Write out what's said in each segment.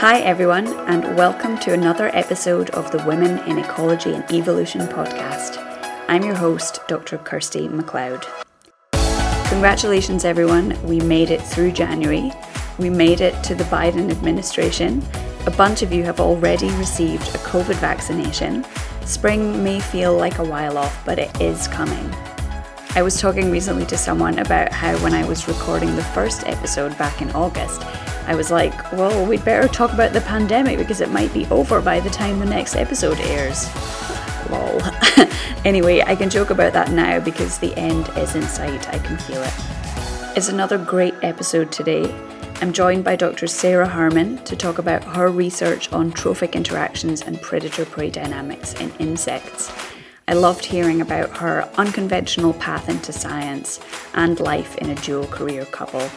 Hi, everyone, and welcome to another episode of the Women in Ecology and Evolution podcast. I'm your host, Dr. Kirsty MacLeod. Congratulations, everyone. We made it through January. We made it to the Biden administration. A bunch of you have already received a COVID vaccination. Spring may feel like a while off, but it is coming. I was talking recently to someone about how when I was recording the first episode back in August, I was like, well, we'd better talk about the pandemic because it might be over by the time the next episode airs. Lol. anyway, I can joke about that now because the end is in sight. I can feel it. It's another great episode today. I'm joined by Dr. Sara Hermann to talk about her research on trophic interactions and predator prey dynamics in insects. I loved hearing about her unconventional path into science and life in a dual career couple.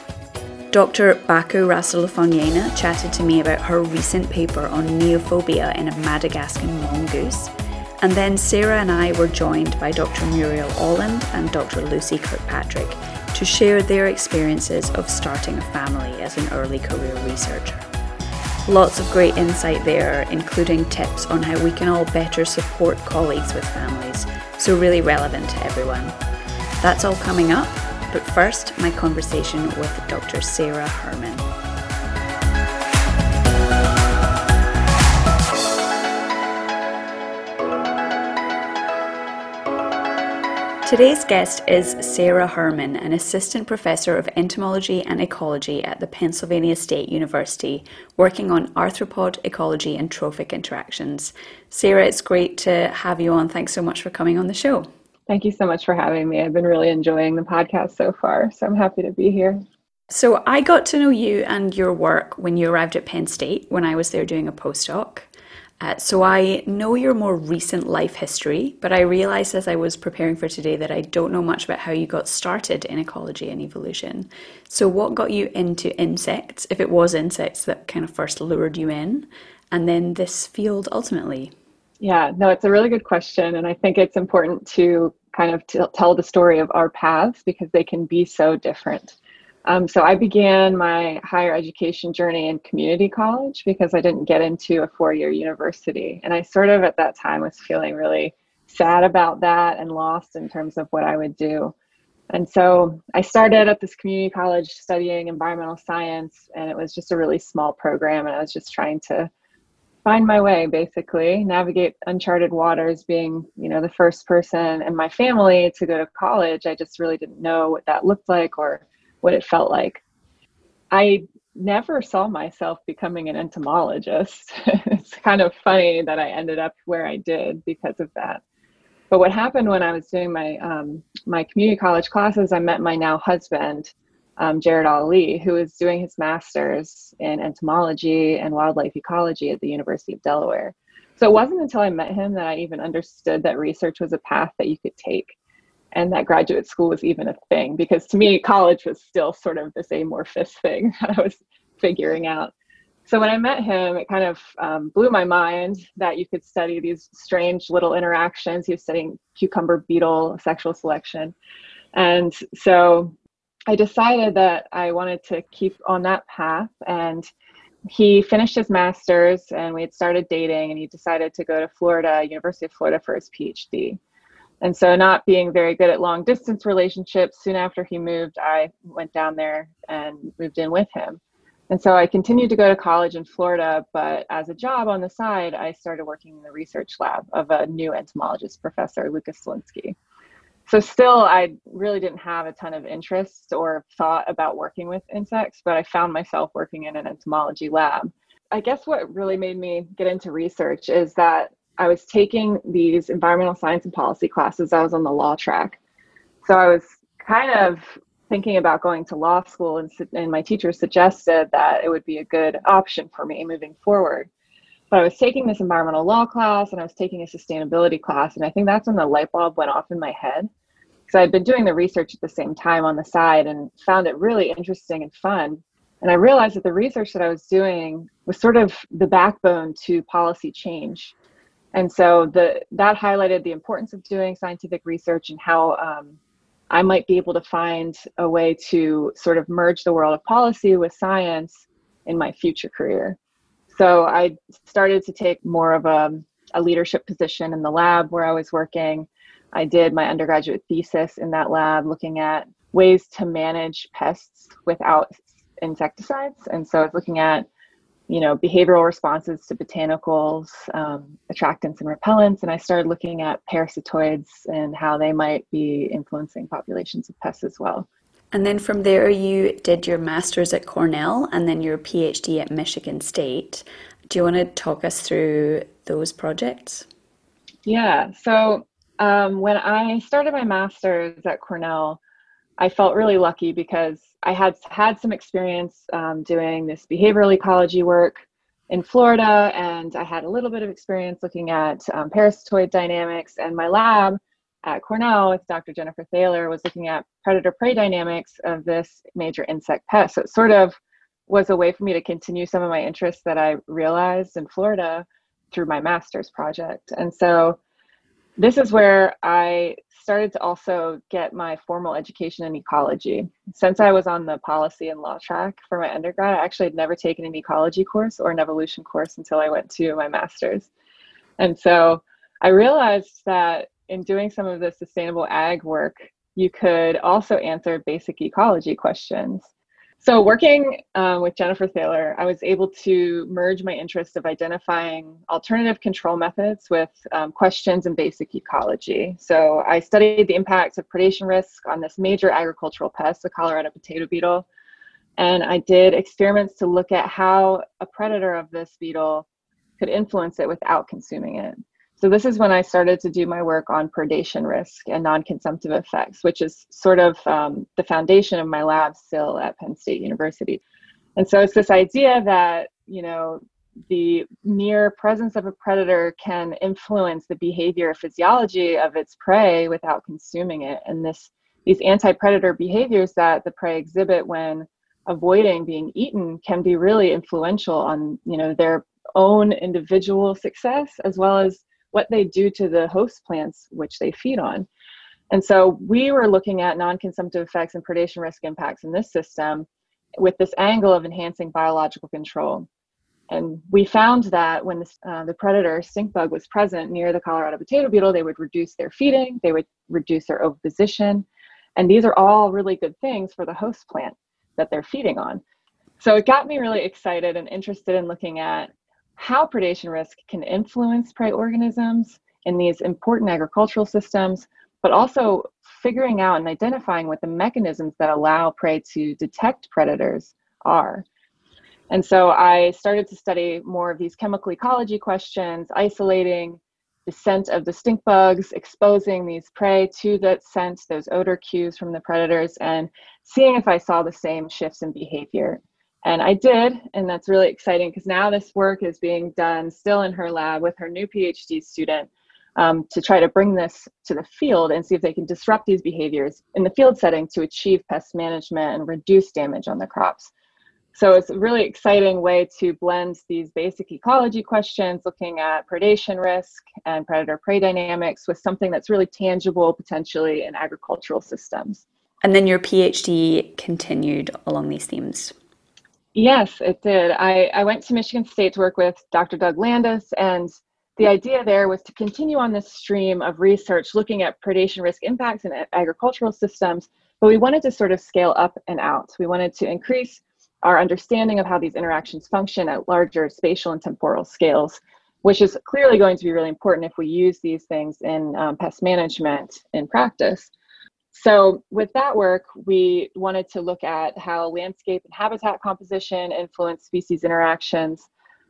Dr. Bako Rasolofoniaina chatted to me about her recent paper on neophobia in a Madagascar mongoose. And then Sara and I were joined by Dr. Murielle Ålund and Dr. Luci Kirkpatrick to share their experiences of starting a family as an early career researcher. Lots of great insight there, including tips on how we can all better support colleagues with families, so really relevant to everyone. That's all coming up, but first, my conversation with Dr. Sara Hermann. Today's guest is Sara Hermann, an assistant professor of entomology and ecology at the Pennsylvania State University, working on arthropod ecology and trophic interactions. Sara, it's great to have you on. Thanks so much for coming on the show. Thank you so much for having me. I've been really enjoying the podcast so far, so I'm happy to be here. So, I got to know you and your work when you arrived at Penn State when I was there doing a postdoc. Uh, so, I know your more recent life history, but I realized as I was preparing for today that I don't know much about how you got started in ecology and evolution. So, what got you into insects, if it was insects that kind of first lured you in, and then this field ultimately? Yeah, no, it's a really good question. And I think it's important to kind of t- tell the story of our paths because they can be so different. Um, so I began my higher education journey in community college because I didn't get into a four year university. And I sort of at that time was feeling really sad about that and lost in terms of what I would do. And so I started at this community college studying environmental science, and it was just a really small program. And I was just trying to find my way basically navigate uncharted waters being you know the first person in my family to go to college. I just really didn't know what that looked like or what it felt like. I never saw myself becoming an entomologist. It's kind of funny that i ended up where i did because of that. But what happened when i was doing my um, my community college classes i met my now husband um, Jared Ali, who is doing his master's in entomology and wildlife ecology at the University of Delaware. So it wasn't until I met him that I even understood that research was a path that you could take and that graduate school was even a thing because to me, college was still sort of this amorphous thing that I was figuring out. So when I met him, it kind of um, blew my mind that you could study these strange little interactions. He was studying cucumber beetle sexual selection. And so I decided that I wanted to keep on that path. And he finished his master's and we had started dating, and he decided to go to Florida, University of Florida, for his PhD. And so, not being very good at long distance relationships, soon after he moved, I went down there and moved in with him. And so I continued to go to college in Florida, but as a job on the side, I started working in the research lab of a new entomologist professor, Lucas Stelinski so still i really didn't have a ton of interest or thought about working with insects but i found myself working in an entomology lab i guess what really made me get into research is that i was taking these environmental science and policy classes i was on the law track so i was kind of thinking about going to law school and, and my teacher suggested that it would be a good option for me moving forward but I was taking this environmental law class and I was taking a sustainability class. And I think that's when the light bulb went off in my head. Because I'd been doing the research at the same time on the side and found it really interesting and fun. And I realized that the research that I was doing was sort of the backbone to policy change. And so the, that highlighted the importance of doing scientific research and how um, I might be able to find a way to sort of merge the world of policy with science in my future career. So I started to take more of a, a leadership position in the lab where I was working. I did my undergraduate thesis in that lab looking at ways to manage pests without insecticides. And so I was looking at, you know, behavioral responses to botanicals, um, attractants and repellents. And I started looking at parasitoids and how they might be influencing populations of pests as well. And then from there, you did your master's at Cornell and then your PhD at Michigan State. Do you want to talk us through those projects? Yeah. So um, when I started my master's at Cornell, I felt really lucky because I had had some experience um, doing this behavioral ecology work in Florida, and I had a little bit of experience looking at um, parasitoid dynamics. And my lab at Cornell with Dr. Jennifer Thaler was looking at predator prey dynamics of this major insect pest. So it sort of was a way for me to continue some of my interests that I realized in Florida through my master's project. And so this is where I started to also get my formal education in ecology. Since I was on the policy and law track for my undergrad, I actually had never taken an ecology course or an evolution course until I went to my master's. And so I realized that in doing some of the sustainable ag work, you could also answer basic ecology questions. So, working uh, with Jennifer Thaler, I was able to merge my interest of identifying alternative control methods with um, questions in basic ecology. So, I studied the impacts of predation risk on this major agricultural pest, the Colorado potato beetle. And I did experiments to look at how a predator of this beetle could influence it without consuming it. So this is when I started to do my work on predation risk and non-consumptive effects, which is sort of um, the foundation of my lab still at Penn State University. And so it's this idea that, you know, the mere presence of a predator can influence the behavior physiology of its prey without consuming it. And this these anti-predator behaviors that the prey exhibit when avoiding being eaten can be really influential on, you know, their own individual success as well as what they do to the host plants which they feed on. And so we were looking at non consumptive effects and predation risk impacts in this system with this angle of enhancing biological control. And we found that when the, uh, the predator stink bug was present near the Colorado potato beetle, they would reduce their feeding, they would reduce their oviposition. And these are all really good things for the host plant that they're feeding on. So it got me really excited and interested in looking at how predation risk can influence prey organisms in these important agricultural systems, but also figuring out and identifying what the mechanisms that allow prey to detect predators are. And so I started to study more of these chemical ecology questions, isolating the scent of the stink bugs, exposing these prey to that scent, those odor cues from the predators, and seeing if I saw the same shifts in behavior. And I did, and that's really exciting because now this work is being done still in her lab with her new PhD student um, to try to bring this to the field and see if they can disrupt these behaviors in the field setting to achieve pest management and reduce damage on the crops. So it's a really exciting way to blend these basic ecology questions, looking at predation risk and predator prey dynamics with something that's really tangible potentially in agricultural systems. And then your PhD continued along these themes. Yes, it did. I, I went to Michigan State to work with Dr. Doug Landis, and the idea there was to continue on this stream of research looking at predation risk impacts in agricultural systems, but we wanted to sort of scale up and out. We wanted to increase our understanding of how these interactions function at larger spatial and temporal scales, which is clearly going to be really important if we use these things in um, pest management in practice. So, with that work, we wanted to look at how landscape and habitat composition influence species interactions.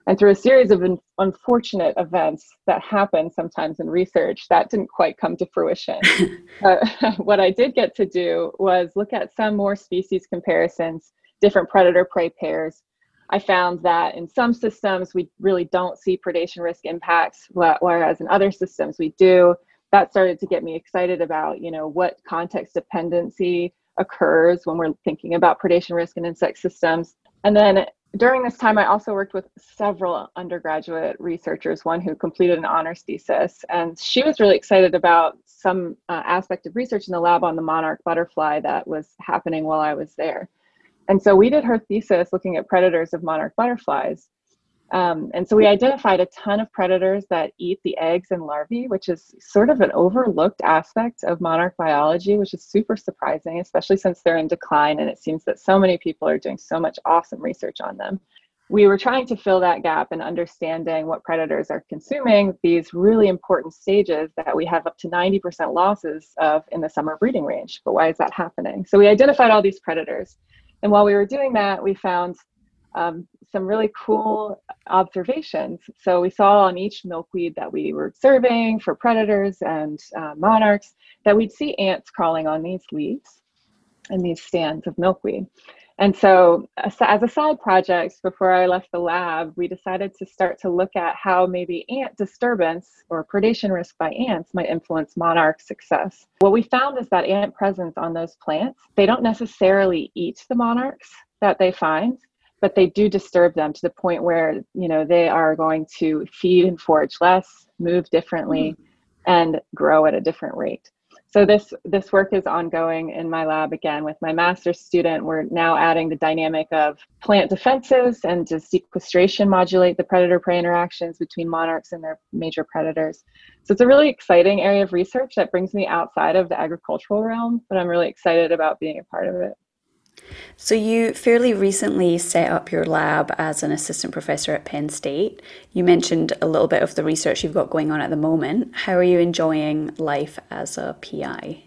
And through a series of unfortunate events that happen sometimes in research, that didn't quite come to fruition. uh, what I did get to do was look at some more species comparisons, different predator prey pairs. I found that in some systems, we really don't see predation risk impacts, whereas in other systems, we do that started to get me excited about you know what context dependency occurs when we're thinking about predation risk in insect systems. And then during this time i also worked with several undergraduate researchers one who completed an honors thesis. And she was really excited about some uh, aspect of research in the lab on the monarch butterfly that was happening while i was there. And so we did her thesis looking at predators of monarch butterflies Um, and so we identified a ton of predators that eat the eggs and larvae, which is sort of an overlooked aspect of monarch biology, which is super surprising, especially since they're in decline. And it seems that so many people are doing so much awesome research on them. We were trying to fill that gap in understanding what predators are consuming these really important stages that we have up to 90% losses of in the summer breeding range. But why is that happening? So we identified all these predators. And while we were doing that, we found um, some really cool observations. So we saw on each milkweed that we were serving for predators and uh, monarchs that we'd see ants crawling on these leaves and these stands of milkweed. And so, as a side project, before I left the lab, we decided to start to look at how maybe ant disturbance or predation risk by ants might influence monarch success. What we found is that ant presence on those plants, they don't necessarily eat the monarchs that they find, but they do disturb them to the point where you know they are going to feed and forage less move differently mm. and grow at a different rate. So this this work is ongoing in my lab again with my master's student. We're now adding the dynamic of plant defenses and does sequestration modulate the predator prey interactions between monarchs and their major predators. So it's a really exciting area of research that brings me outside of the agricultural realm but i'm really excited about being a part of it so, you fairly recently set up your lab as an assistant professor at Penn State. You mentioned a little bit of the research you've got going on at the moment. How are you enjoying life as a PI?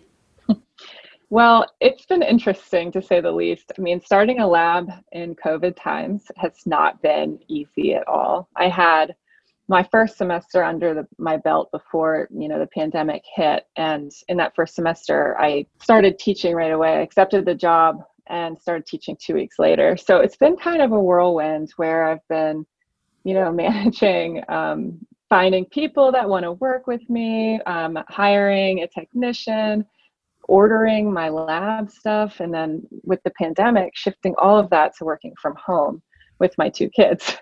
Well, it's been interesting to say the least. I mean, starting a lab in COVID times has not been easy at all. I had my first semester under the, my belt before you know the pandemic hit and in that first semester i started teaching right away i accepted the job and started teaching two weeks later. So it's been kind of a whirlwind where I've been, you know, managing, um, finding people that want to work with me, um, hiring a technician, ordering my lab stuff, and then with the pandemic, shifting all of that to working from home with my two kids.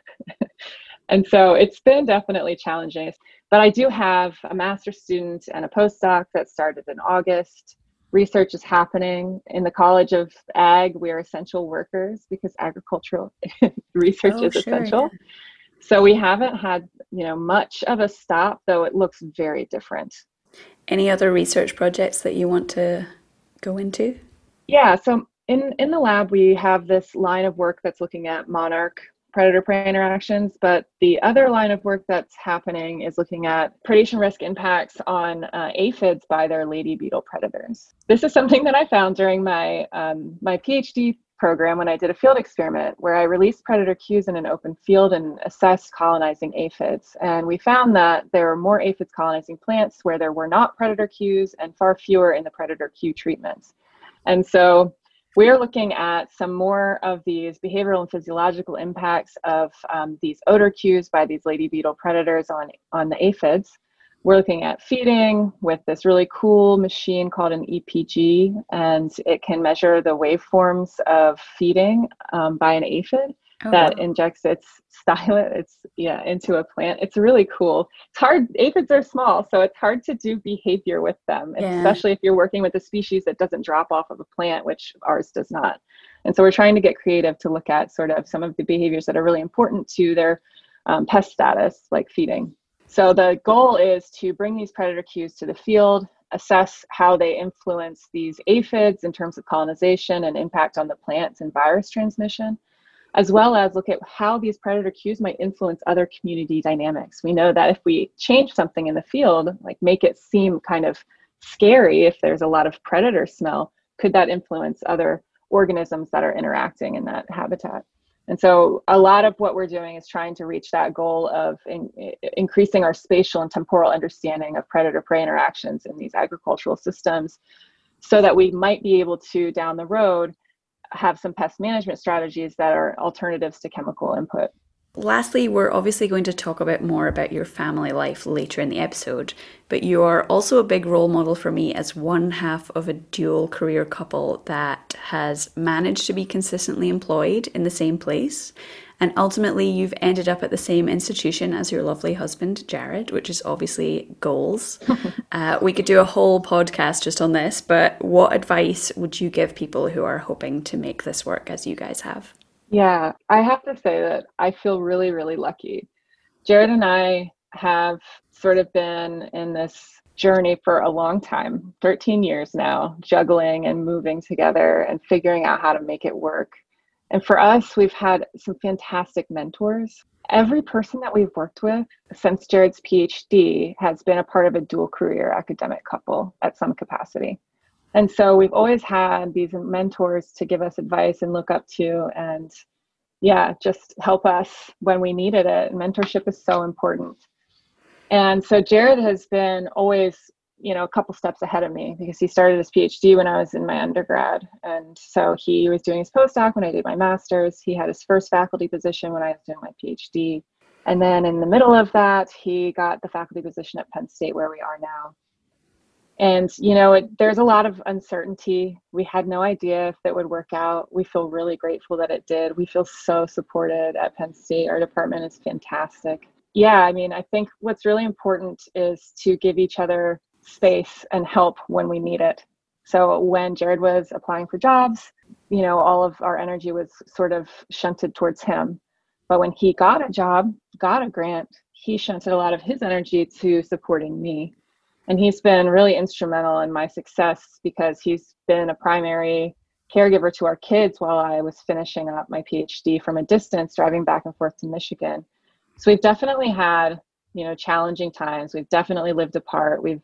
and so it's been definitely challenging. But I do have a master's student and a postdoc that started in August research is happening in the College of Ag. We are essential workers because agricultural research oh, is sure, essential. Yeah. So we haven't had, you know, much of a stop, though it looks very different. Any other research projects that you want to go into? Yeah, so in in the lab we have this line of work that's looking at monarch predator prey interactions, but the other line of work that's happening is looking at predation risk impacts on uh, aphids by their lady beetle predators. This is something that I found during my um, my PhD program when I did a field experiment where I released predator cues in an open field and assessed colonizing aphids. And we found that there were more aphids colonizing plants where there were not predator cues and far fewer in the predator cue treatments. And so we're looking at some more of these behavioral and physiological impacts of um, these odor cues by these lady beetle predators on, on the aphids. We're looking at feeding with this really cool machine called an EPG, and it can measure the waveforms of feeding um, by an aphid oh, that wow. injects its stylet it's yeah into a plant it's really cool it's hard aphids are small so it's hard to do behavior with them yeah. especially if you're working with a species that doesn't drop off of a plant which ours does not and so we're trying to get creative to look at sort of some of the behaviors that are really important to their um, pest status like feeding so the goal is to bring these predator cues to the field assess how they influence these aphids in terms of colonization and impact on the plants and virus transmission as well as look at how these predator cues might influence other community dynamics. We know that if we change something in the field, like make it seem kind of scary if there's a lot of predator smell, could that influence other organisms that are interacting in that habitat? And so, a lot of what we're doing is trying to reach that goal of in, increasing our spatial and temporal understanding of predator prey interactions in these agricultural systems so that we might be able to, down the road, have some pest management strategies that are alternatives to chemical input. Lastly, we're obviously going to talk a bit more about your family life later in the episode, but you are also a big role model for me as one half of a dual career couple that has managed to be consistently employed in the same place and ultimately, you've ended up at the same institution as your lovely husband, Jared, which is obviously goals. uh, we could do a whole podcast just on this, but what advice would you give people who are hoping to make this work as you guys have? Yeah, I have to say that I feel really, really lucky. Jared and I have sort of been in this journey for a long time 13 years now, juggling and moving together and figuring out how to make it work. And for us, we've had some fantastic mentors. Every person that we've worked with since Jared's PhD has been a part of a dual career academic couple at some capacity. And so we've always had these mentors to give us advice and look up to and yeah, just help us when we needed it. Mentorship is so important. And so Jared has been always, you know, a couple steps ahead of me because he started his PhD when I was in my undergrad. And so he was doing his postdoc when I did my master's. He had his first faculty position when I was doing my PhD. And then in the middle of that, he got the faculty position at Penn State where we are now and you know it, there's a lot of uncertainty we had no idea if that would work out we feel really grateful that it did we feel so supported at penn state our department is fantastic yeah i mean i think what's really important is to give each other space and help when we need it so when jared was applying for jobs you know all of our energy was sort of shunted towards him but when he got a job got a grant he shunted a lot of his energy to supporting me and he's been really instrumental in my success because he's been a primary caregiver to our kids while I was finishing up my PhD from a distance, driving back and forth to Michigan. So we've definitely had, you know, challenging times. We've definitely lived apart. We've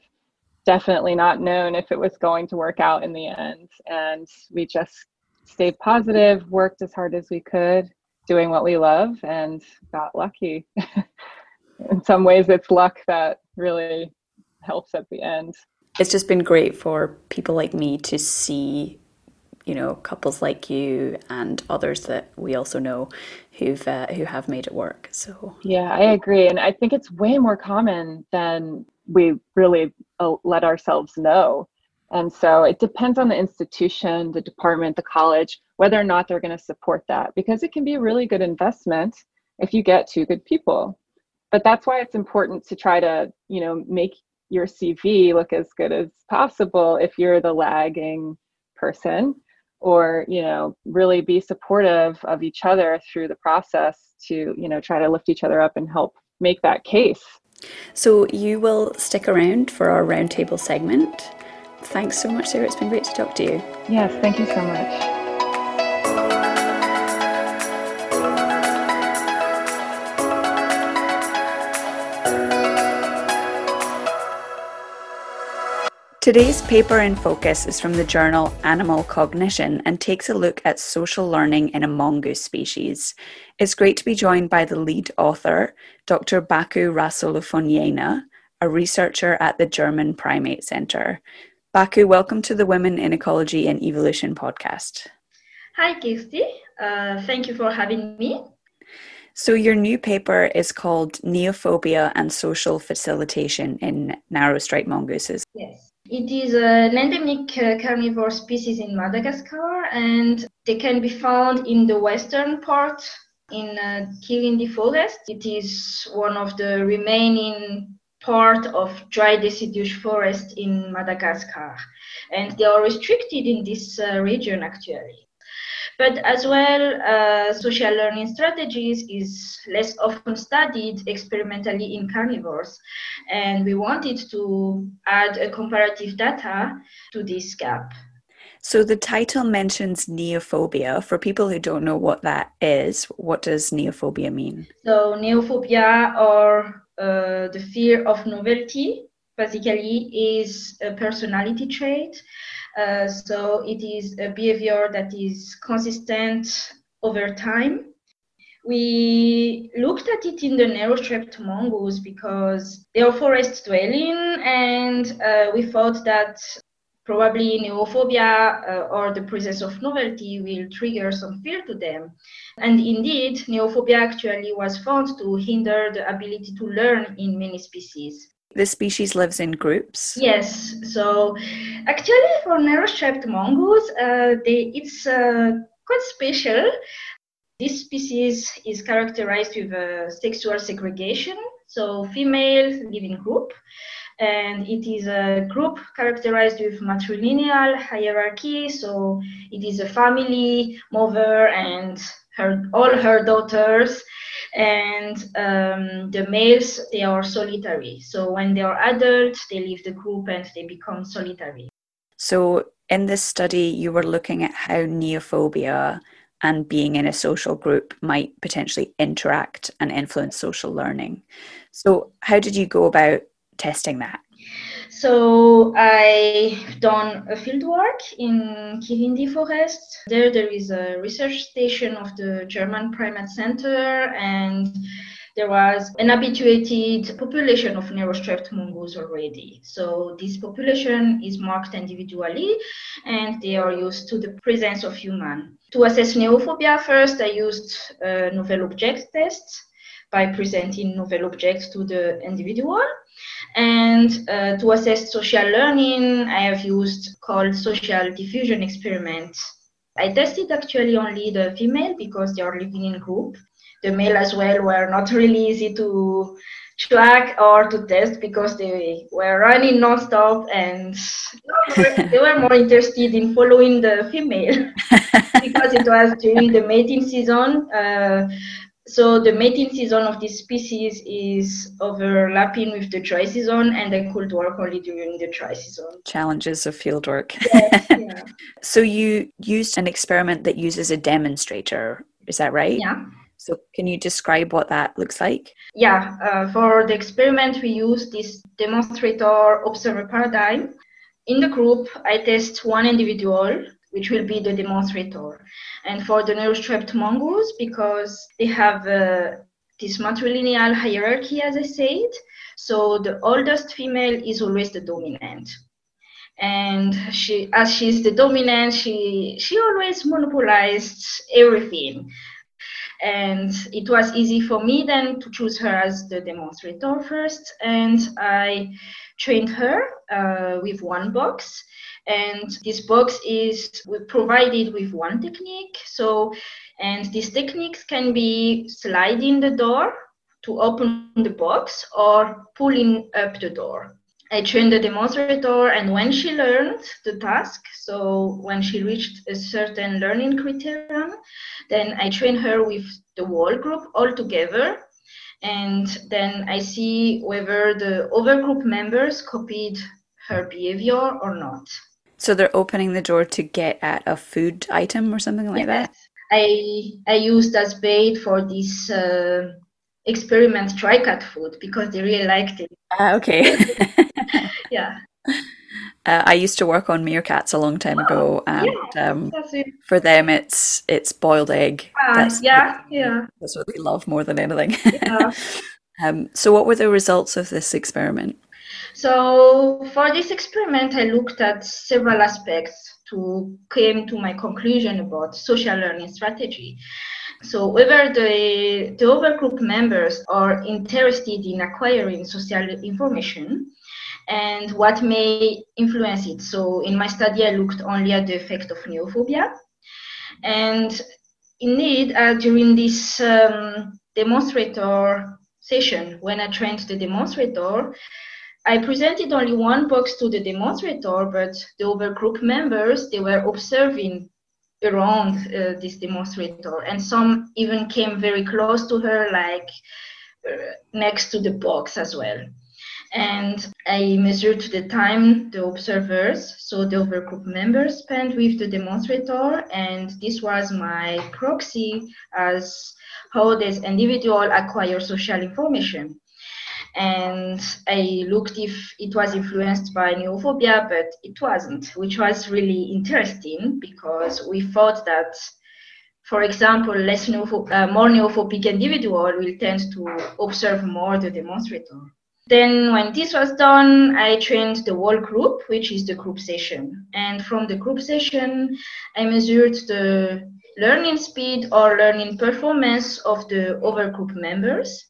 definitely not known if it was going to work out in the end. And we just stayed positive, worked as hard as we could, doing what we love, and got lucky. in some ways, it's luck that really helps at the end. It's just been great for people like me to see, you know, couples like you and others that we also know who've uh, who have made it work. So yeah, I agree, and I think it's way more common than we really let ourselves know. And so it depends on the institution, the department, the college, whether or not they're going to support that because it can be a really good investment if you get two good people. But that's why it's important to try to, you know, make your CV look as good as possible if you're the lagging person or you know really be supportive of each other through the process to you know try to lift each other up and help make that case so you will stick around for our roundtable segment. Thanks so much sara it's been great to talk to you. Yes thank you so much Today's paper in focus is from the journal Animal Cognition and takes a look at social learning in a mongoose species. It's great to be joined by the lead author, Dr. Bako Rasolofoniaina, a researcher at the German Primate Center. Bako, welcome to the Women in Ecology and Evolution podcast. Hi, Kirsty. Uh, thank you for having me. So, your new paper is called Neophobia and Social Facilitation in Narrow Striped Mongooses. Yes. It is an endemic uh, carnivore species in Madagascar, and they can be found in the western part in uh, Kirindy forest. It is one of the remaining part of dry deciduous forest in Madagascar, and they are restricted in this uh, region actually. But as well, uh, social learning strategies is less often studied experimentally in carnivores. And we wanted to add a comparative data to this gap. So the title mentions neophobia. For people who don't know what that is, what does neophobia mean? So neophobia or uh, the fear of novelty basically is a personality trait uh, so it is a behavior that is consistent over time. We looked at it in the narrow-striped mongoose because they are forest dwelling, and uh, we thought that probably neophobia uh, or the presence of novelty will trigger some fear to them. And indeed, neophobia actually was found to hinder the ability to learn in many species. The species lives in groups. Yes. So actually, for narrow-striped mongoose, uh, they, it's uh, quite special. This species is characterized with a sexual segregation. So females live in group, and it is a group characterized with matrilineal hierarchy. So it is a family, mother and her all her daughters and um, the males they are solitary. So when they are adults they leave the group and they become solitary. So in this study you were looking at how neophobia and being in a social group might potentially interact and influence social learning. So how did you go about testing that so I've done a field work in Kirindy Forest. There, there is a research station of the German Primate Center, and there was an habituated population of narrow-striped mongoose already. So this population is marked individually, and they are used to the presence of human. To assess neophobia, first I used a novel object test by presenting novel objects to the individual. And uh, to assess social learning, I have used called social diffusion experiment. I tested actually only the female because they are living in group. The male as well were not really easy to track or to test because they were running non-stop and they were more interested in following the female because it was during the mating season. Uh, so the mating season of this species is overlapping with the dry season and I could work only during the dry season. Challenges of fieldwork. Yes, yeah. so you used an experiment that uses a demonstrator, is that right? Yeah. So can you describe what that looks like? Yeah, uh, for the experiment we use this demonstrator observer paradigm. In the group, I test one individual which will be the demonstrator. And for the narrow-striped mongoose, because they have uh, this matrilineal hierarchy, as I said, so the oldest female is always the dominant. And she, as she's the dominant, she she always monopolized everything. And it was easy for me then to choose her as the demonstrator first. And I trained her uh, with one box and this box is provided with one technique so and these techniques can be sliding the door to open the box or pulling up the door I trained the demonstrator, and when she learned the task, so when she reached a certain learning criterion, then I train her with the whole group all together. And then I see whether the other group members copied her behavior or not. So they're opening the door to get at a food item or something like yes. that? I I used as bait for this uh, experiment try cat food because they really liked it. Ah, okay. yeah. Uh, I used to work on meerkats a long time ago, and yeah, um, for them, it's it's boiled egg. Uh, that's yeah, yeah. That's what they love more than anything. Yeah. um, so, what were the results of this experiment? So for this experiment, I looked at several aspects to came to my conclusion about social learning strategy. So whether the, the other group members are interested in acquiring social information and what may influence it. So in my study, I looked only at the effect of neophobia. And indeed, uh, during this um, demonstrator session, when I trained the demonstrator, I presented only one box to the demonstrator, but the other group members, they were observing around uh, this demonstrator. And some even came very close to her, like uh, next to the box as well. And I measured the time the observers, so the other group members, spent with the demonstrator. And this was my proxy as how this individual acquire social information and I looked if it was influenced by neophobia, but it wasn't, which was really interesting because we thought that, for example, less neopho- uh, more neophobic individual will tend to observe more the demonstrator. Then when this was done, I trained the whole group, which is the group session. And from the group session, I measured the learning speed or learning performance of the other group members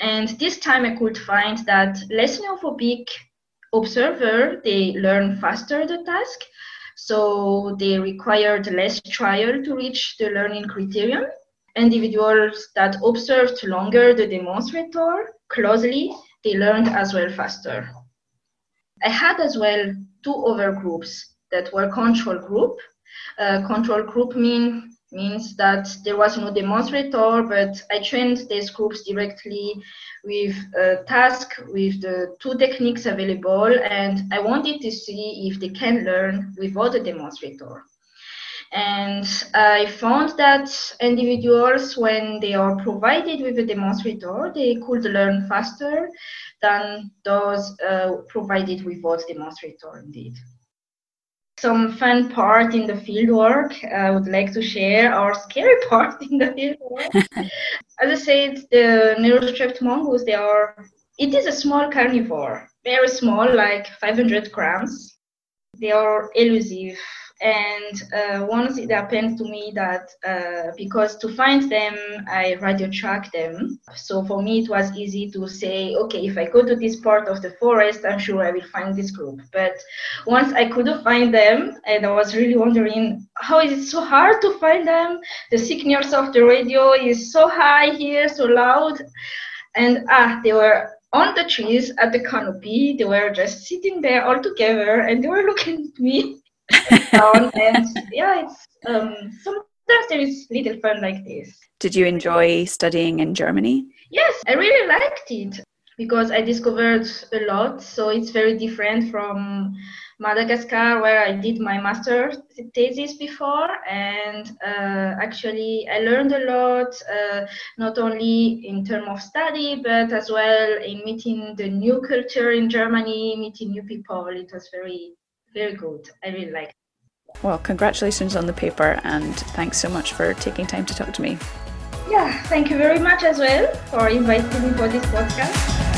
and this time I could find that less neophobic observer, they learn faster the task. So they required less trial to reach the learning criterion. Individuals that observed longer the demonstrator closely, they learned as well faster. I had as well two other groups that were control group. Uh, control group mean means that there was no demonstrator, but I trained these groups directly with a task with the two techniques available, and I wanted to see if they can learn without a demonstrator. And I found that individuals, when they are provided with a demonstrator, they could learn faster than those uh, provided without demonstrator indeed some fun part in the fieldwork uh, I would like to share, or scary part in the fieldwork. As I said, the narrow-striped mongoose, they are, it is a small carnivore, very small, like 500 grams. They are elusive and uh, once it happened to me that uh, because to find them i radio track them. So for me it was easy to say okay if i go to this part of the forest i'm sure i will find this group. But once i couldn't find them and i was really wondering how is it so hard to find them? The signals of the radio is so high here so loud. And ah they were on the trees at the canopy. They were just sitting there all together and they were looking at me down and yeah it's um sometimes there is little fun like this. Did you enjoy studying in germany? Yes i really liked it because i discovered a lot so it's very different from madagascar where i did my master's thesis before and uh, actually i learned a lot uh, not only in terms of study but as well in meeting the new culture in germany meeting new people. It was very very good. I really like it. Well, congratulations on the paper and thanks so much for taking time to talk to me. Yeah, thank you very much as well for inviting me for this podcast.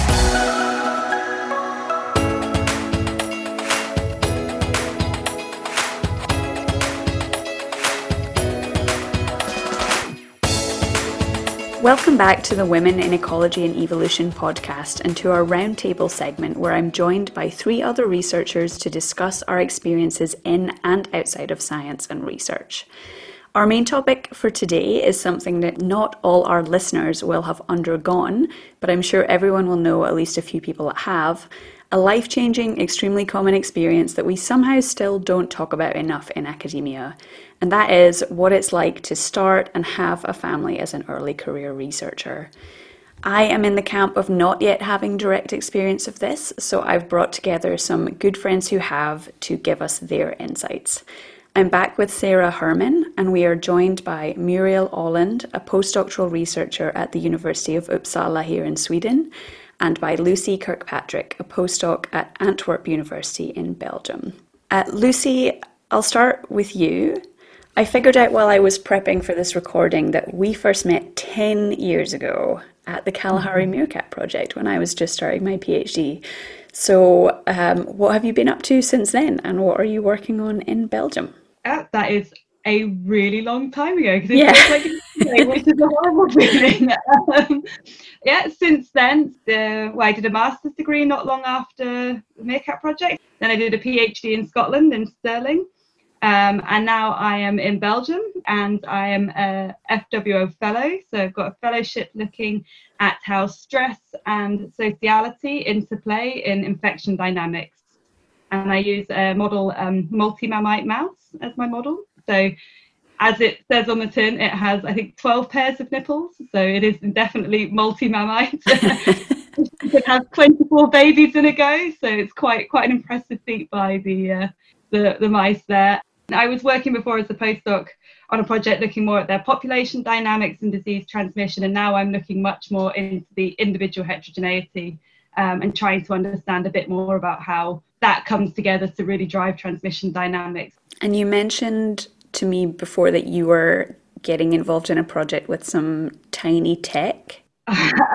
Welcome back to the Women in Ecology and Evolution podcast and to our roundtable segment where I'm joined by three other researchers to discuss our experiences in and outside of science and research. Our main topic for today is something that not all our listeners will have undergone, but I'm sure everyone will know at least a few people that have. A life changing, extremely common experience that we somehow still don't talk about enough in academia and that is what it's like to start and have a family as an early career researcher. I am in the camp of not yet having direct experience of this, so I've brought together some good friends who have to give us their insights. I'm back with Sara Hermann, and we are joined by Murielle Ålund, a postdoctoral researcher at the University of Uppsala here in Sweden, and by Luci Kirkpatrick, a postdoc at Antwerp University in Belgium. Uh, Luci, I'll start with you. I figured out while I was prepping for this recording that we first met 10 years ago at the Kalahari mm-hmm. Meerkat Project when I was just starting my PhD. So, um, what have you been up to since then, and what are you working on in Belgium? Uh, that is a really long time ago because yeah. like which is a horrible feeling. Um, yeah, since then, the, well, I did a master's degree not long after the Meerkat Project. Then I did a PhD in Scotland in Stirling. Um, and now I am in Belgium and I am a FWO fellow. So I've got a fellowship looking at how stress and sociality interplay in infection dynamics. And I use a model, um, multi-mammate mouse as my model. So as it says on the tin, it has, I think, 12 pairs of nipples. So it is definitely multi-mammate. it has 24 babies in a go. So it's quite quite an impressive feat by the, uh, the, the mice there. I was working before as a postdoc on a project looking more at their population dynamics and disease transmission, and now I'm looking much more into the individual heterogeneity um, and trying to understand a bit more about how that comes together to really drive transmission dynamics. And you mentioned to me before that you were getting involved in a project with some tiny tech.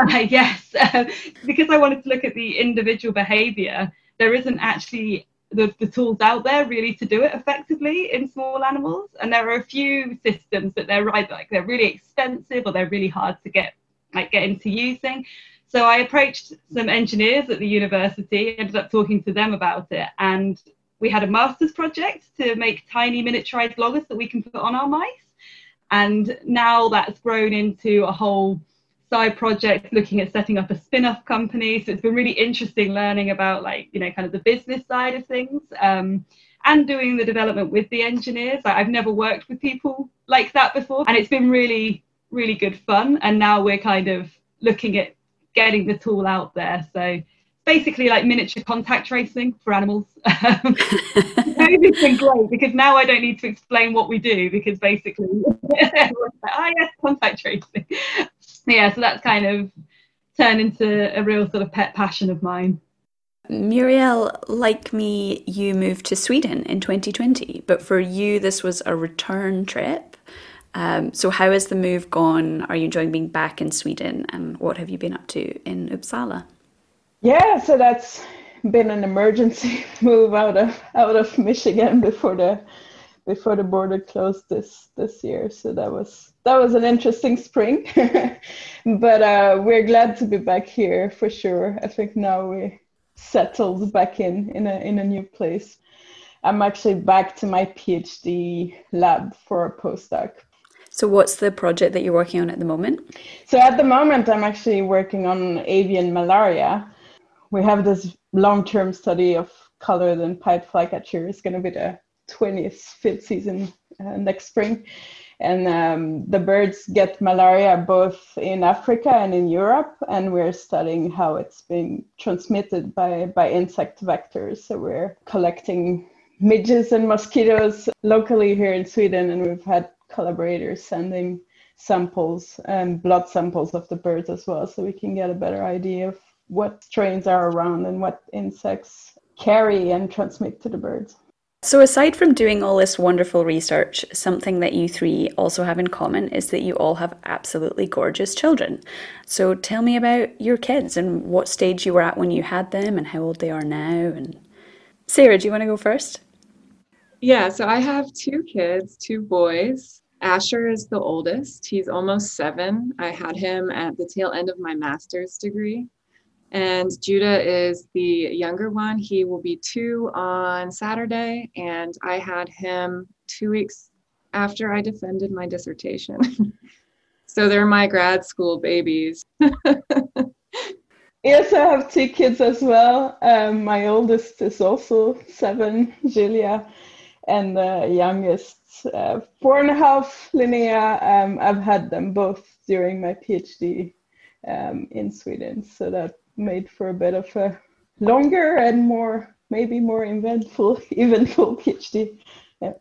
yes, because I wanted to look at the individual behavior. There isn't actually the, the tools out there really to do it effectively in small animals. And there are a few systems that they're right like they're really expensive or they're really hard to get like get into using. So I approached some engineers at the university, ended up talking to them about it, and we had a master's project to make tiny miniaturized loggers that we can put on our mice. And now that's grown into a whole side project looking at setting up a spin-off company. So it's been really interesting learning about like, you know, kind of the business side of things. Um, and doing the development with the engineers. Like, I've never worked with people like that before, and it's been really, really good fun. And now we're kind of looking at getting the tool out there. So basically like miniature contact tracing for animals. it's been great because now I don't need to explain what we do because basically oh yes, contact tracing. Yeah, so that's kind of turned into a real sort of pet passion of mine. Murielle, like me, you moved to Sweden in 2020, but for you, this was a return trip. Um, so, how has the move gone? Are you enjoying being back in Sweden? And what have you been up to in Uppsala? Yeah, so that's been an emergency move out of out of Michigan before the before the border closed this this year. So that was that was an interesting spring, but uh, we're glad to be back here for sure. I think now we settled back in in a in a new place. I'm actually back to my PhD lab for a postdoc. So, what's the project that you're working on at the moment? So, at the moment, I'm actually working on avian malaria. We have this long term study of collared and pied flycatcher. It's going to be the 20th fit season uh, next spring and um, the birds get malaria both in Africa and in Europe, and we're studying how it's being transmitted by, by insect vectors. So we're collecting midges and mosquitoes locally here in Sweden, and we've had collaborators sending samples and blood samples of the birds as well, so we can get a better idea of what strains are around and what insects carry and transmit to the birds. So, aside from doing all this wonderful research, something that you three also have in common is that you all have absolutely gorgeous children. So, tell me about your kids and what stage you were at when you had them and how old they are now. And Sara, do you want to go first? Yeah, so I have two kids, two boys. Asher is the oldest. He's almost seven. I had him at the tail end of my master's degree. And Judah is the younger one. He will be two on Saturday, and I had him two weeks after I defended my dissertation. so they're my grad school babies. yes, I have two kids as well. Um, my oldest is also seven, Julia, and the youngest, uh, four and a half, Linnea. Um, I've had them both during my PhD um, in Sweden, so that made for a bit of a longer and more maybe more eventful eventful PhD. Yeah.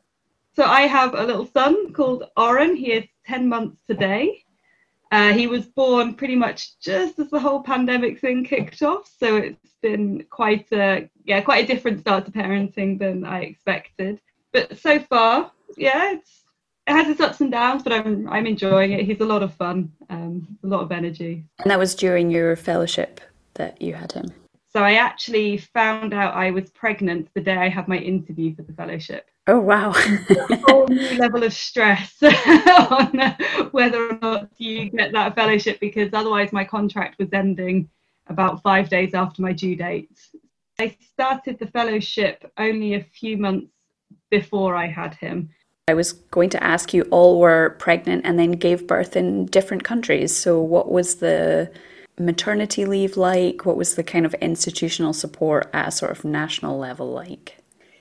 So I have a little son called Oren. He is 10 months today. Uh, he was born pretty much just as the whole pandemic thing kicked off, so it's been quite a yeah quite a different start to parenting than I expected. But so far, yeah, it's it has its ups and downs, but I'm I'm enjoying it. He's a lot of fun, um, a lot of energy. And that was during your fellowship that you had him? So I actually found out I was pregnant the day I had my interview for the fellowship. Oh wow! a whole new level of stress on uh, whether or not you get that fellowship because otherwise my contract was ending about five days after my due date. I started the fellowship only a few months before I had him. I was going to ask you all were pregnant and then gave birth in different countries. So what was the maternity leave like? What was the kind of institutional support at a sort of national level like?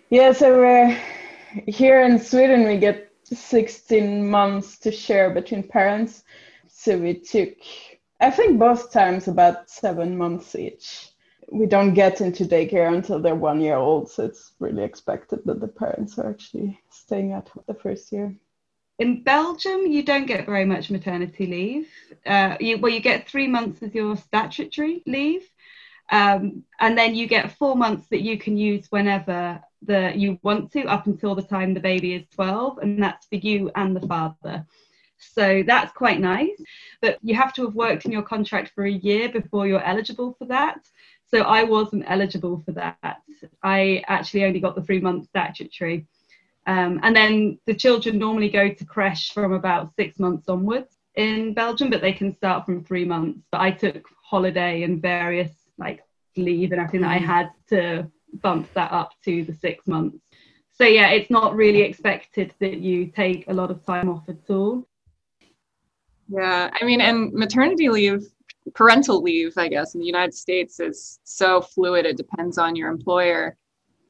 Yeah, so uh, here in Sweden, we get 16 months to share between parents. So we took, I think, both times about seven months each. We don't get into daycare until they're one year old, so it's really expected that the parents are actually staying at the first year. In Belgium, you don't get very much maternity leave. Uh, you, well, you get three months as your statutory leave, um, and then you get four months that you can use whenever the you want to, up until the time the baby is 12, and that's for you and the father. So that's quite nice. But you have to have worked in your contract for a year before you're eligible for that. So I wasn't eligible for that. I actually only got the three months statutory. Um, and then the children normally go to creche from about six months onwards in Belgium, but they can start from three months. But I took holiday and various like leave and everything that I mm. had to bump that up to the six months. So yeah, it's not really expected that you take a lot of time off at all. Yeah, I mean, and maternity leave, parental leave, I guess, in the United States is so fluid. It depends on your employer.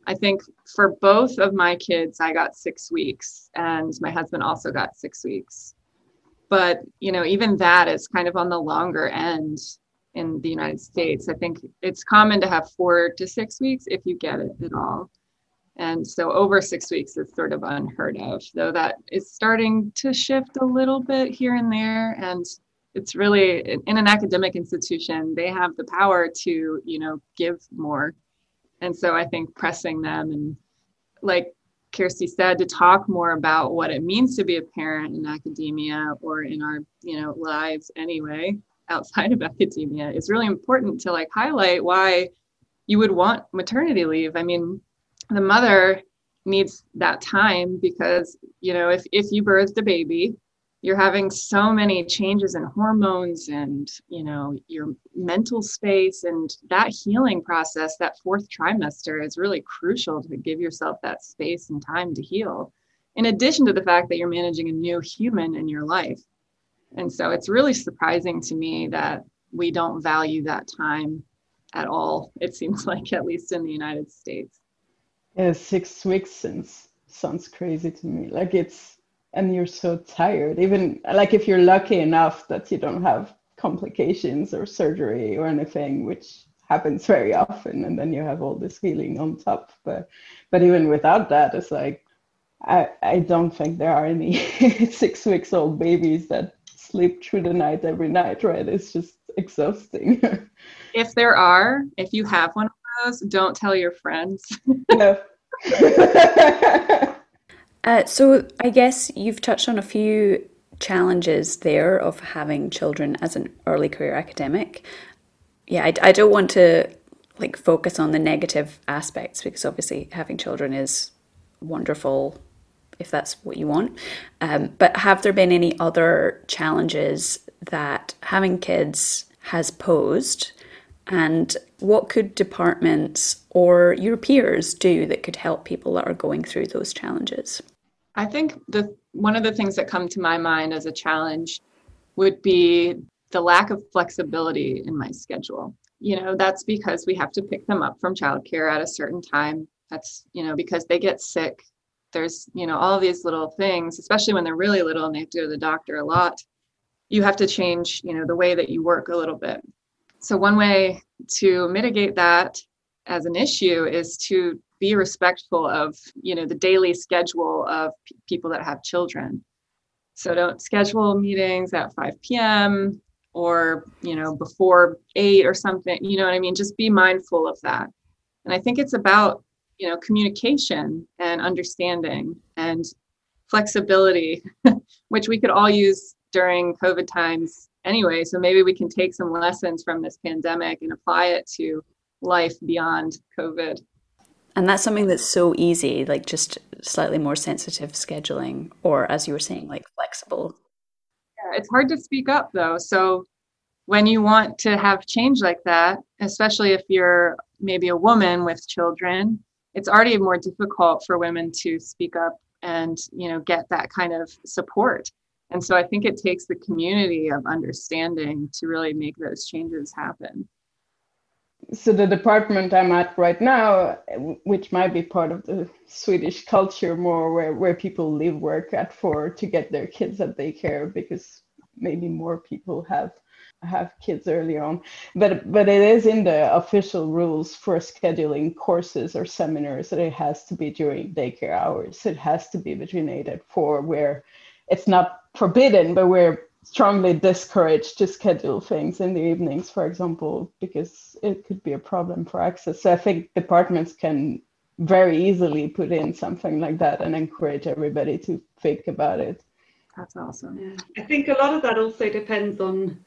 I think for both of my kids, I got six weeks, and my husband also got six weeks. But, you know, even that is kind of on the longer end in the United States. I think it's common to have four to six weeks if you get it at all. And so over six weeks is sort of unheard of, though that is starting to shift a little bit here and there. And it's really in an academic institution, they have the power to, you know, give more. And so I think pressing them and like Kirsty said, to talk more about what it means to be a parent in academia or in our, you know, lives anyway, outside of academia is really important to like highlight why you would want maternity leave. I mean, the mother needs that time because you know if, if you birthed a baby you're having so many changes in hormones and you know your mental space and that healing process that fourth trimester is really crucial to give yourself that space and time to heal in addition to the fact that you're managing a new human in your life and so it's really surprising to me that we don't value that time at all it seems like at least in the united states yeah, six weeks since sounds crazy to me. Like it's, and you're so tired. Even like if you're lucky enough that you don't have complications or surgery or anything, which happens very often, and then you have all this healing on top. But but even without that, it's like I I don't think there are any six weeks old babies that sleep through the night every night, right? It's just exhausting. if there are, if you have one of those, don't tell your friends. no. uh, so I guess you've touched on a few challenges there of having children as an early career academic. Yeah, I, I don't want to like focus on the negative aspects because obviously having children is wonderful if that's what you want. Um, but have there been any other challenges that having kids has posed and what could departments or your peers do that could help people that are going through those challenges? I think the one of the things that come to my mind as a challenge would be the lack of flexibility in my schedule. You know, that's because we have to pick them up from childcare at a certain time. That's, you know, because they get sick. There's, you know, all these little things, especially when they're really little and they have to go to the doctor a lot. You have to change, you know, the way that you work a little bit. So, one way to mitigate that as an issue is to be respectful of you know the daily schedule of p- people that have children so don't schedule meetings at 5 p.m or you know before 8 or something you know what i mean just be mindful of that and i think it's about you know communication and understanding and flexibility which we could all use during covid times anyway. So maybe we can take some lessons from this pandemic and apply it to life beyond COVID. And that's something that's so easy, like just slightly more sensitive scheduling, or as you were saying, like flexible. Yeah, it's hard to speak up though. So when you want to have change like that, especially if you're maybe a woman with children, it's already more difficult for women to speak up and you know get that kind of support and so I think it takes the community of understanding to really make those changes happen. So the department I'm at right now, which might be part of the Swedish culture more, where, where people leave work at four to get their kids at daycare because maybe more people have have kids earlier on. But but it is in the official rules for scheduling courses or seminars that it has to be during daycare hours. It has to be between 8 and 4 where it's not forbidden, but we're strongly discouraged to schedule things in the evenings, for example, because it could be a problem for access. So I think departments can very easily put in something like that and encourage everybody to think about it. That's awesome. Yeah. I think a lot of that also depends on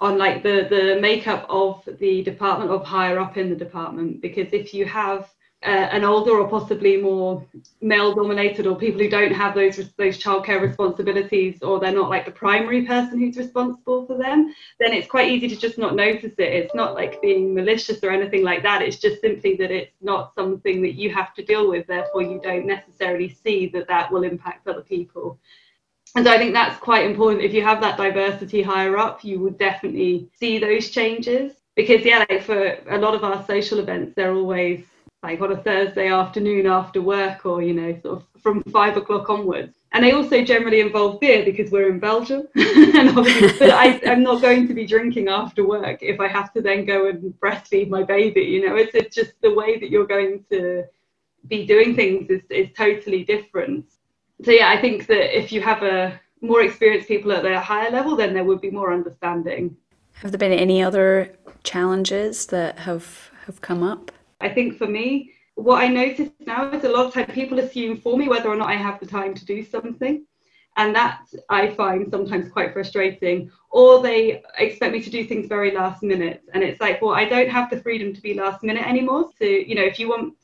on like the the makeup of the department of higher up in the department because if you have uh, an older or possibly more male dominated or people who don't have those those childcare responsibilities or they're not like the primary person who's responsible for them then it's quite easy to just not notice it it's not like being malicious or anything like that it's just simply that it's not something that you have to deal with therefore you don't necessarily see that that will impact other people and so I think that's quite important. If you have that diversity higher up, you would definitely see those changes. Because yeah, like for a lot of our social events, they're always like on a Thursday afternoon after work, or you know, sort of from five o'clock onwards. And they also generally involve beer because we're in Belgium. and but I, I'm not going to be drinking after work if I have to then go and breastfeed my baby. You know, it's, it's just the way that you're going to be doing things is, is totally different so yeah, I think that if you have a more experienced people at the higher level, then there would be more understanding. Have there been any other challenges that have have come up? I think for me, what I notice now is a lot of time people assume for me whether or not I have the time to do something. And that I find sometimes quite frustrating. Or they expect me to do things very last minute. And it's like, well, I don't have the freedom to be last minute anymore. So, you know, if you want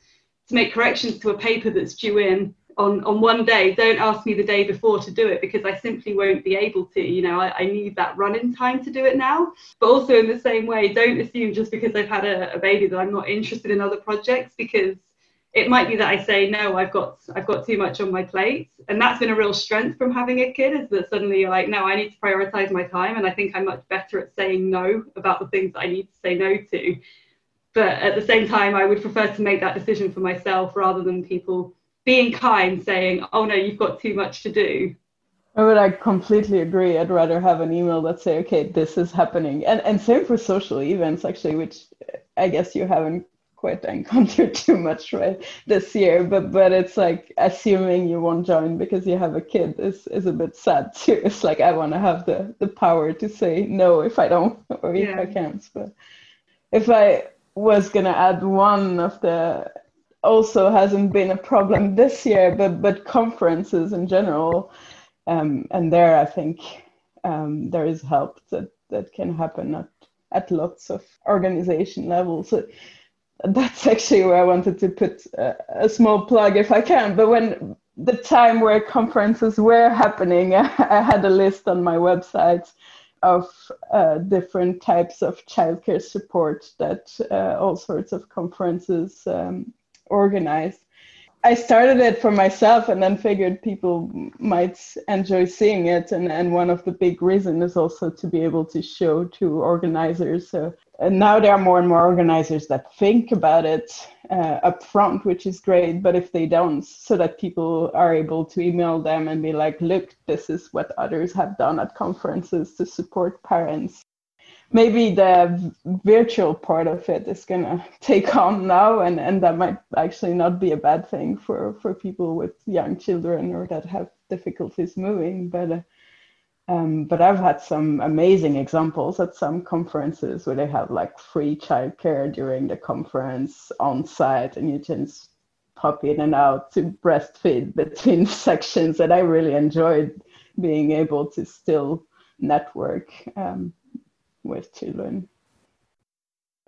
to make corrections to a paper that's due in on, on one day, don't ask me the day before to do it because I simply won't be able to. You know, I, I need that running time to do it now. But also in the same way, don't assume just because I've had a, a baby that I'm not interested in other projects because it might be that I say no, I've got I've got too much on my plate, and that's been a real strength from having a kid is that suddenly you're like, no, I need to prioritize my time, and I think I'm much better at saying no about the things that I need to say no to. But at the same time, I would prefer to make that decision for myself rather than people being kind, saying, "Oh no, you've got too much to do." I would I completely agree. I'd rather have an email that say, "Okay, this is happening," and and same for social events actually, which I guess you haven't quite encountered too much right this year. But but it's like assuming you won't join because you have a kid is is a bit sad too. It's like I want to have the the power to say no if I don't or if yeah. I can't. But if I was gonna add one of the also hasn't been a problem this year, but but conferences in general, um, and there I think um, there is help that that can happen at at lots of organization levels. So that's actually where I wanted to put a, a small plug if I can. But when the time where conferences were happening, I had a list on my website of uh, different types of childcare support that uh, all sorts of conferences um, organized. I started it for myself and then figured people might enjoy seeing it. And, and one of the big reasons is also to be able to show to organizers. So and now there are more and more organizers that think about it uh, up front, which is great. But if they don't, so that people are able to email them and be like, look, this is what others have done at conferences to support parents maybe the virtual part of it is gonna take on now and and that might actually not be a bad thing for for people with young children or that have difficulties moving but uh, um, but I've had some amazing examples at some conferences where they have like free childcare during the conference on site, and you just pop in and out to breastfeed between sections. And I really enjoyed being able to still network um, with children.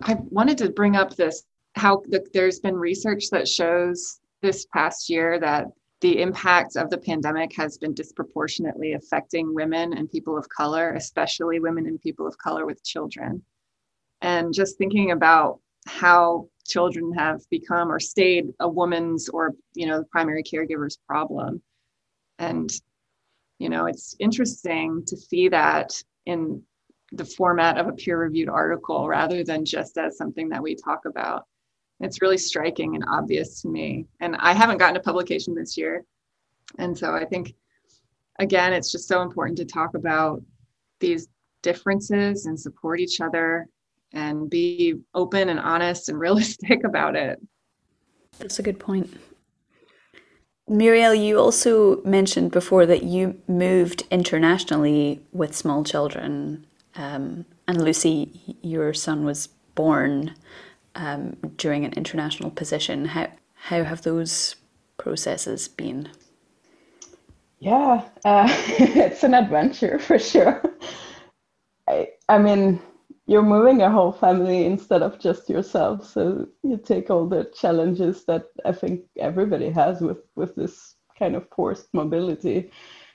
I wanted to bring up this how the, there's been research that shows this past year that the impact of the pandemic has been disproportionately affecting women and people of color, especially women and people of color with children. And just thinking about how children have become or stayed a woman's or you know the primary caregiver's problem and you know it's interesting to see that in the format of a peer reviewed article rather than just as something that we talk about. It's really striking and obvious to me. And I haven't gotten a publication this year. And so I think, again, it's just so important to talk about these differences and support each other and be open and honest and realistic about it. That's a good point. Murielle, you also mentioned before that you moved internationally with small children. Um, and Luci, your son was born um, during an international position. How how have those processes been? Yeah, uh, it's an adventure for sure. I, I mean, you're moving a whole family instead of just yourself, so you take all the challenges that I think everybody has with with this kind of forced mobility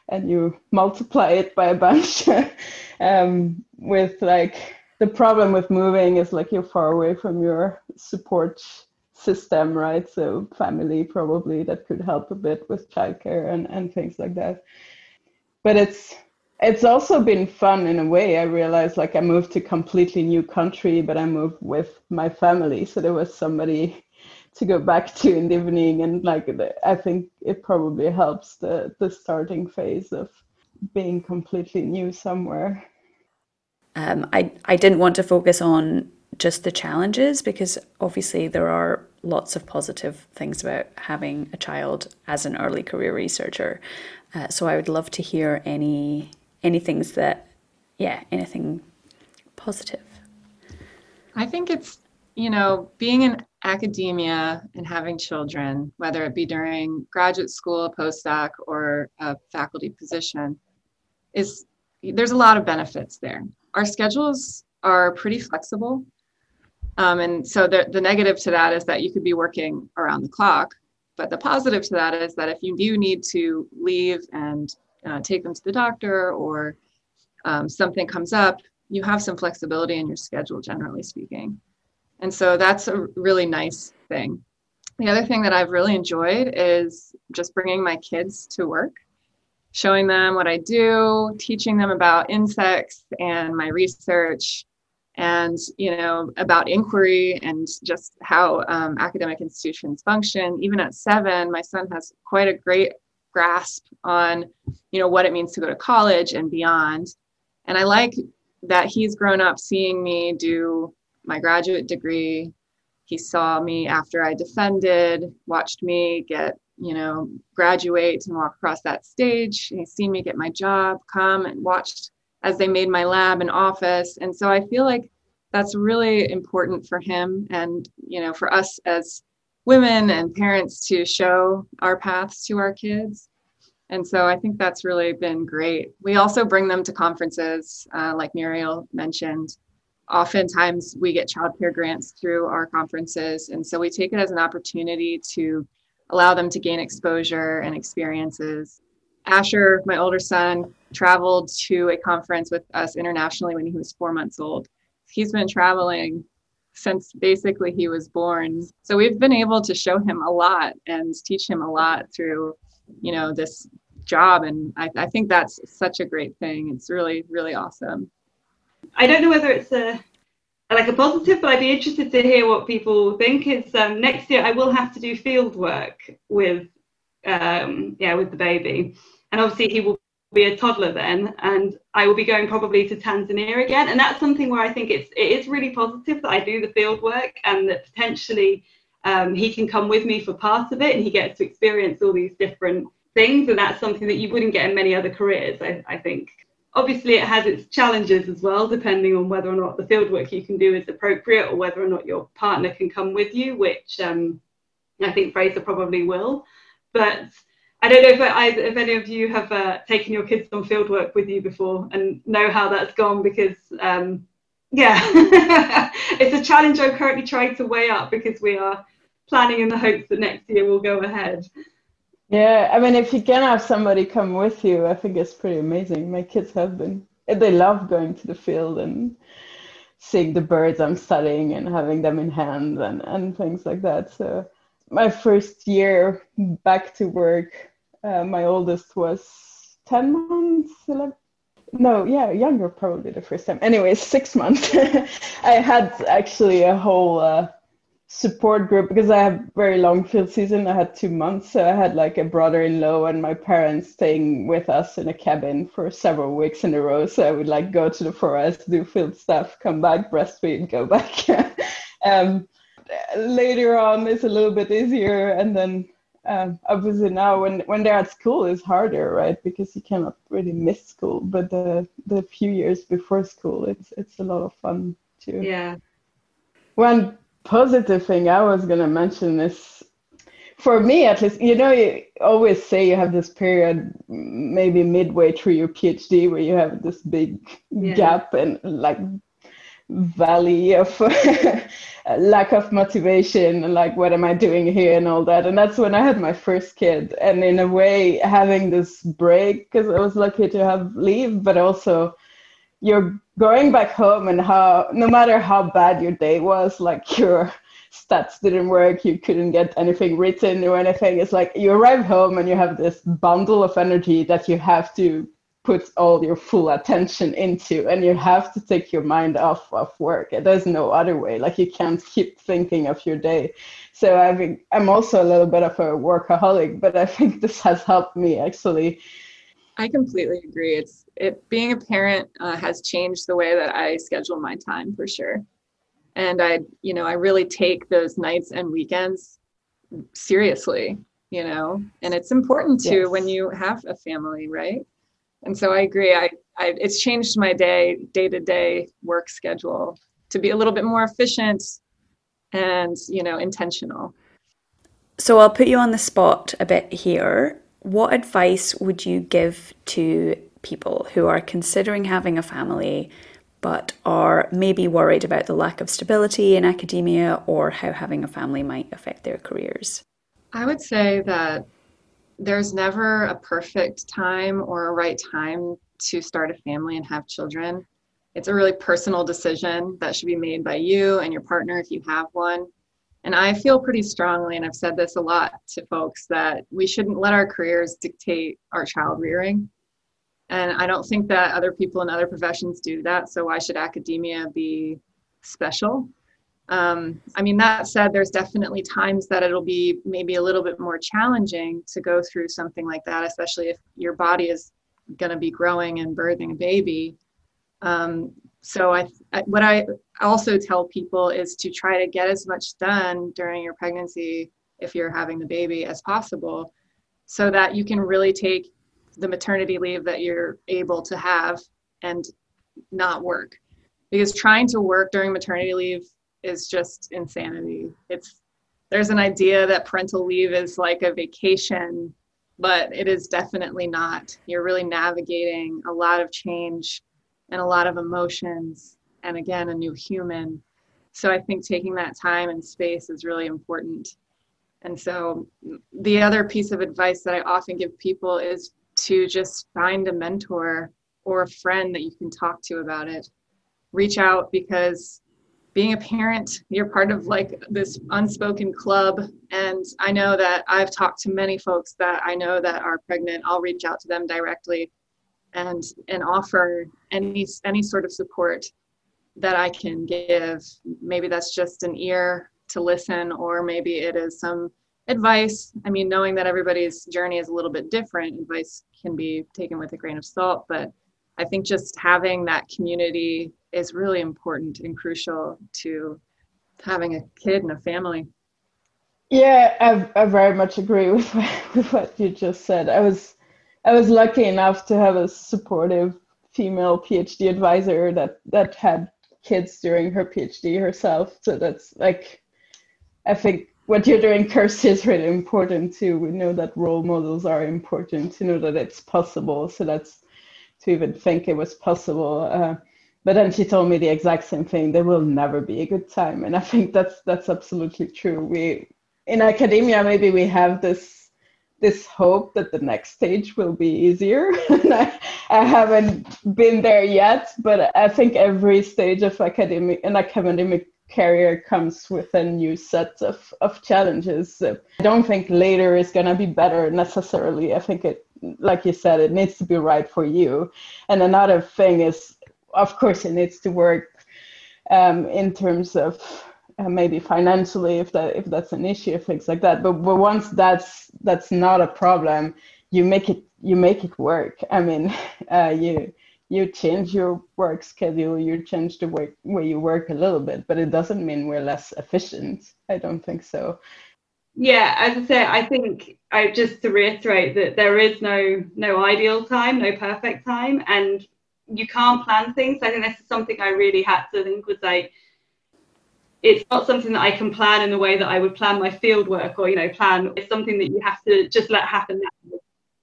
and you multiply it by a bunch. Um, with like the problem with moving is like you're far away from your support system right? So family probably that could help a bit with childcare and, and things like that. But it's it's also been fun in a way. I realized like I moved to completely new country, but I moved with my family, so there was somebody to go back to in the evening, and like I think it probably helps the the starting phase of being completely new somewhere. Um, I I didn't want to focus on just the challenges because obviously there are lots of positive things about having a child as an early career researcher. Uh, so I would love to hear any any things that, yeah, anything positive. I think it's you know being in academia and having children, whether it be during graduate school, postdoc, or a faculty position, is there's a lot of benefits there. Our schedules are pretty flexible. Um, and so the, the negative to that is that you could be working around the clock. But the positive to that is that if you do need to leave and uh, take them to the doctor or um, something comes up, you have some flexibility in your schedule, generally speaking. And so that's a really nice thing. The other thing that I've really enjoyed is just bringing my kids to work, showing them what I do, teaching them about insects and my research, and you know about inquiry and just how um, academic institutions function even at seven my son has quite a great grasp on you know what it means to go to college and beyond and i like that he's grown up seeing me do my graduate degree he saw me after i defended watched me get you know graduate and walk across that stage he's seen me get my job come and watched as they made my lab and office. And so I feel like that's really important for him and, you know, for us as women and parents to show our paths to our kids. And so I think that's really been great. We also bring them to conferences, uh, like Murielle mentioned. Oftentimes we get childcare grants through our conferences. And so we take it as an opportunity to allow them to gain exposure and experiences Asher, my older son, traveled to a conference with us internationally when he was four months old. He's been traveling since basically he was born. So we've been able to show him a lot and teach him a lot through, you know, this job. And I, I think that's such a great thing. It's really, really awesome. I don't know whether it's a like a positive, but I'd be interested to hear what people think. Is um, next year I will have to do field work with um, yeah with the baby, and obviously he will be a toddler then and I will be going probably to Tanzania again. And that's something where I think it's it is really positive that I do the field work and that potentially um, he can come with me for part of it and he gets to experience all these different things. And that's something that you wouldn't get in many other careers I, I think obviously it has its challenges as well depending on whether or not the field work you can do is appropriate or whether or not your partner can come with you which um, I think Fraser probably will but I don't know if, I, if any of you have uh, taken your kids on fieldwork with you before and know how that's gone because, um, yeah, it's a challenge I'm currently trying to weigh up because we are planning in the hopes that next year we'll go ahead. Yeah, I mean, if you can have somebody come with you, I think it's pretty amazing. My kids have been, they love going to the field and seeing the birds I'm studying and having them in hand and, and things like that. So my first year back to work, uh, my oldest was 10 months, 11, no, yeah, younger probably the first time. Anyway, six months. I had actually a whole uh, support group because I have very long field season. I had two months, so I had like a brother-in-law and my parents staying with us in a cabin for several weeks in a row. So I would like go to the forest, do field stuff, come back, breastfeed, go back. um, later on, it's a little bit easier, and then um, obviously now when when they're at school is harder, right? Because you cannot really miss school. But the the few years before school, it's it's a lot of fun too. Yeah. One positive thing I was gonna mention is, for me at least, you know, you always say you have this period, maybe midway through your PhD, where you have this big yeah. gap and like valley of lack of motivation and like what am i doing here and all that and that's when i had my first kid and in a way having this break because i was lucky to have leave but also you're going back home and how no matter how bad your day was like your stats didn't work you couldn't get anything written or anything it's like you arrive home and you have this bundle of energy that you have to put all your full attention into and you have to take your mind off of work. There's no other way. Like you can't keep thinking of your day. So i think i'm also a little bit of a workaholic but i think this has helped me actually. I completely agree. It's it being a parent uh, has changed the way that i schedule my time for sure. And i you know i really take those nights and weekends seriously you know? And it's important to yes. when you have a family right? And so i agree I, I it's changed my day day to day work schedule to be a little bit more efficient and you know intentional. So i'll put you on the spot a bit here. What advice would you give to people who are considering having a family but are maybe worried about the lack of stability in academia or how having a family might affect their careers I would say that there's never a perfect time or a right time to start a family and have children. It's a really personal decision that should be made by you and your partner if you have one. And I feel pretty strongly, and I've said this a lot to folks, that we shouldn't let our careers dictate our child rearing. And I don't think that other people in other professions do that. So why should academia be special? Um, I mean, that said, there's definitely times that it'll be maybe a little bit more challenging to go through something like that, especially if your body is going to be growing and birthing a baby. Um, so I, I, what I also tell people is to try to get as much done during your pregnancy if you're having the baby as possible so that you can really take the maternity leave that you're able to have and not work because trying to work during maternity leave is just insanity. It's there's an idea that parental leave is like a vacation, but it is definitely not. You're really navigating a lot of change and a lot of emotions and again a new human. So I think taking that time and space is really important. And so the other piece of advice that I often give people is to just find a mentor or a friend that you can talk to about it. Reach out because being a parent, you're part of like this unspoken club. And I know that I've talked to many folks that I know that are pregnant. I'll reach out to them directly and and offer any any sort of support that I can give. Maybe that's just an ear to listen, or maybe it is some advice. I mean, knowing that everybody's journey is a little bit different, advice can be taken with a grain of salt, but I think just having that community is really important and crucial to having a kid and a family. Yeah, I, I very much agree with, with what you just said. I was I was lucky enough to have a supportive female PhD advisor that that had kids during her PhD herself. So that's like, I think what you're doing, Kirsty, is really important too. We know that role models are important to know that it's possible. So that's to even think it was possible. Uh, but then she told me the exact same thing there will never be a good time and i think that's that's absolutely true we in academia maybe we have this this hope that the next stage will be easier I, I haven't been there yet but i think every stage of academic an academic career comes with a new set of, of challenges. I don't think later is going to be better necessarily. I think it like you said it needs to be right for you. And another thing is of course it needs to work um, in terms of uh, maybe financially if that if that's an issue things like that. But, but once that's that's not a problem you make it you make it work. I mean uh, you you change your work schedule you change the way, way you work a little bit but it doesn't mean we're less efficient i don't think so yeah as i say i think i just to reiterate that there is no no ideal time no perfect time and you can't plan things. I think this is something I really had to think was like it's not something that I can plan in the way that I would plan my field work or you know plan. It's something that you have to just let happen.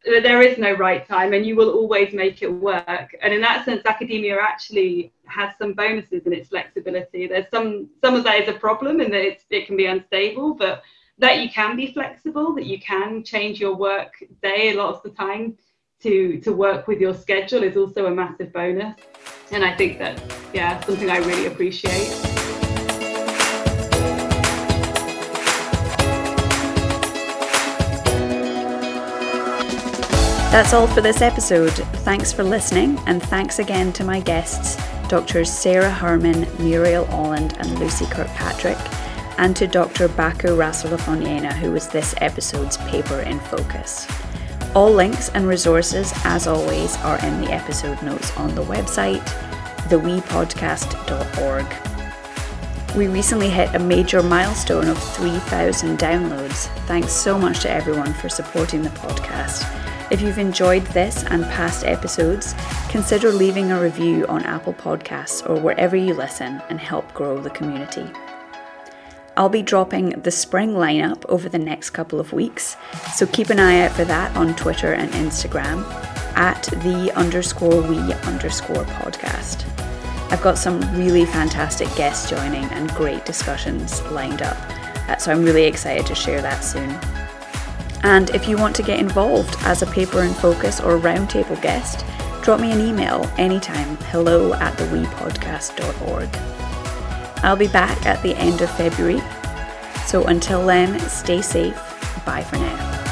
There is no right time, and you will always make it work. And in that sense, academia actually has some bonuses in its flexibility. There's some some of that is a problem in that it can be unstable, but that you can be flexible, that you can change your work day a lot of the time to to work with your schedule is also a massive bonus and i think that yeah something i really appreciate That's all for this episode. Thanks for listening, and thanks again to my guests, Drs. Sara Hermann, Murielle Ålund, and Luci Kirkpatrick, and to Dr. Bako Rasolofoniaina, who was this episode's paper in focus. All links and resources, as always, are in the episode notes on the website, theweepodcast.org. We recently hit a major milestone of 3,000 downloads. Thanks so much to everyone for supporting the podcast. If you've enjoyed this and past episodes, consider leaving a review on Apple Podcasts or wherever you listen and help grow the community. I'll be dropping the spring lineup over the next couple of weeks, so keep an eye out for that on Twitter and Instagram at the underscore we underscore podcast. I've got some really fantastic guests joining and great discussions lined up, uh, so I'm really excited to share that soon. And if you want to get involved as a paper in focus or roundtable guest, drop me an email anytime hello at theweepodcast.org. I'll be back at the end of February. So until then, stay safe. Bye for now.